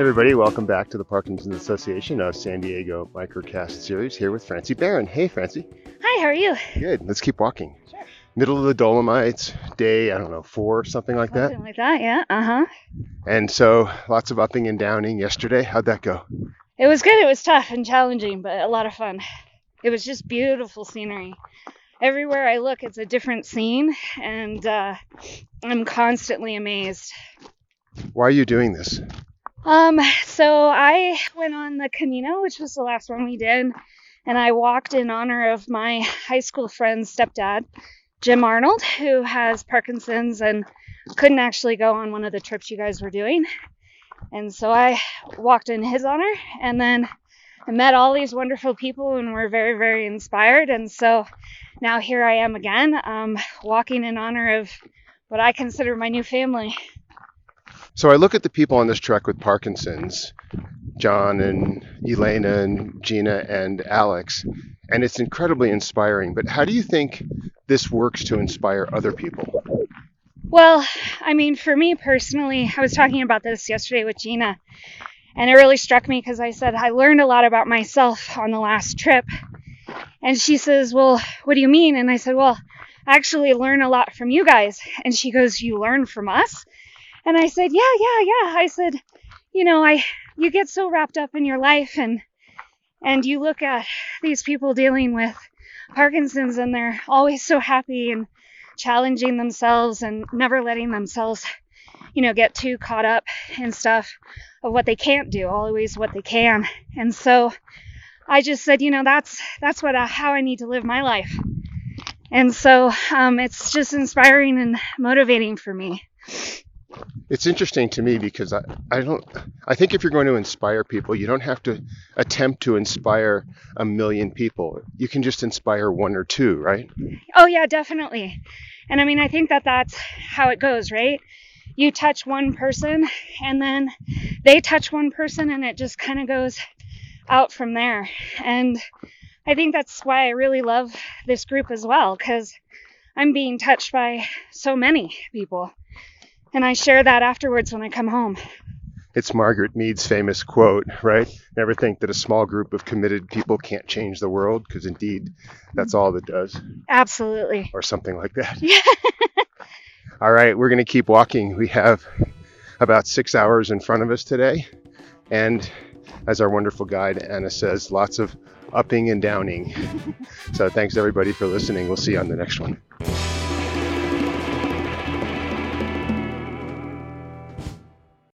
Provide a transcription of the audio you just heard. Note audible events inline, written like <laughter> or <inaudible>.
everybody, welcome back to the Parkinson's Association of San Diego Microcast series here with Francie Barron. Hey, Francie. Hi, how are you? Good. Let's keep walking. Sure. Middle of the Dolomites, day, I don't know, four, something like that. Something like that, yeah. Uh huh. And so lots of upping and downing yesterday. How'd that go? It was good. It was tough and challenging, but a lot of fun. It was just beautiful scenery. Everywhere I look, it's a different scene, and uh, I'm constantly amazed. Why are you doing this? Um, so I went on the Camino, which was the last one we did, and I walked in honor of my high school friend's stepdad, Jim Arnold, who has Parkinson's and couldn't actually go on one of the trips you guys were doing. And so I walked in his honor, and then I met all these wonderful people and were very, very inspired. And so now here I am again, um, walking in honor of what I consider my new family. So I look at the people on this trek with Parkinson's, John and Elena and Gina and Alex, and it's incredibly inspiring. But how do you think this works to inspire other people? Well, I mean, for me personally, I was talking about this yesterday with Gina, and it really struck me because I said I learned a lot about myself on the last trip. And she says, Well, what do you mean? And I said, Well, I actually learn a lot from you guys. And she goes, You learn from us? And I said, Yeah, yeah, yeah. I said, You know, I you get so wrapped up in your life and and you look at these people dealing with Parkinson's and they're always so happy and challenging themselves and never letting themselves, you know, get too caught up in stuff of what they can't do, always what they can. And so I just said, you know, that's that's what I, how I need to live my life. And so um, it's just inspiring and motivating for me. It's interesting to me because I, I don't I think if you're going to inspire people, you don't have to attempt to inspire a million people. You can just inspire one or two, right? Oh yeah, definitely. And I mean, I think that that's how it goes, right? You touch one person and then they touch one person and it just kind of goes out from there. And I think that's why I really love this group as well cuz I'm being touched by so many people. And I share that afterwards when I come home. It's Margaret Mead's famous quote, right? Never think that a small group of committed people can't change the world, because indeed, that's all it does. Absolutely. Or something like that. Yeah. <laughs> all right, we're going to keep walking. We have about six hours in front of us today. And as our wonderful guide Anna says, lots of upping and downing. <laughs> so thanks everybody for listening. We'll see you on the next one.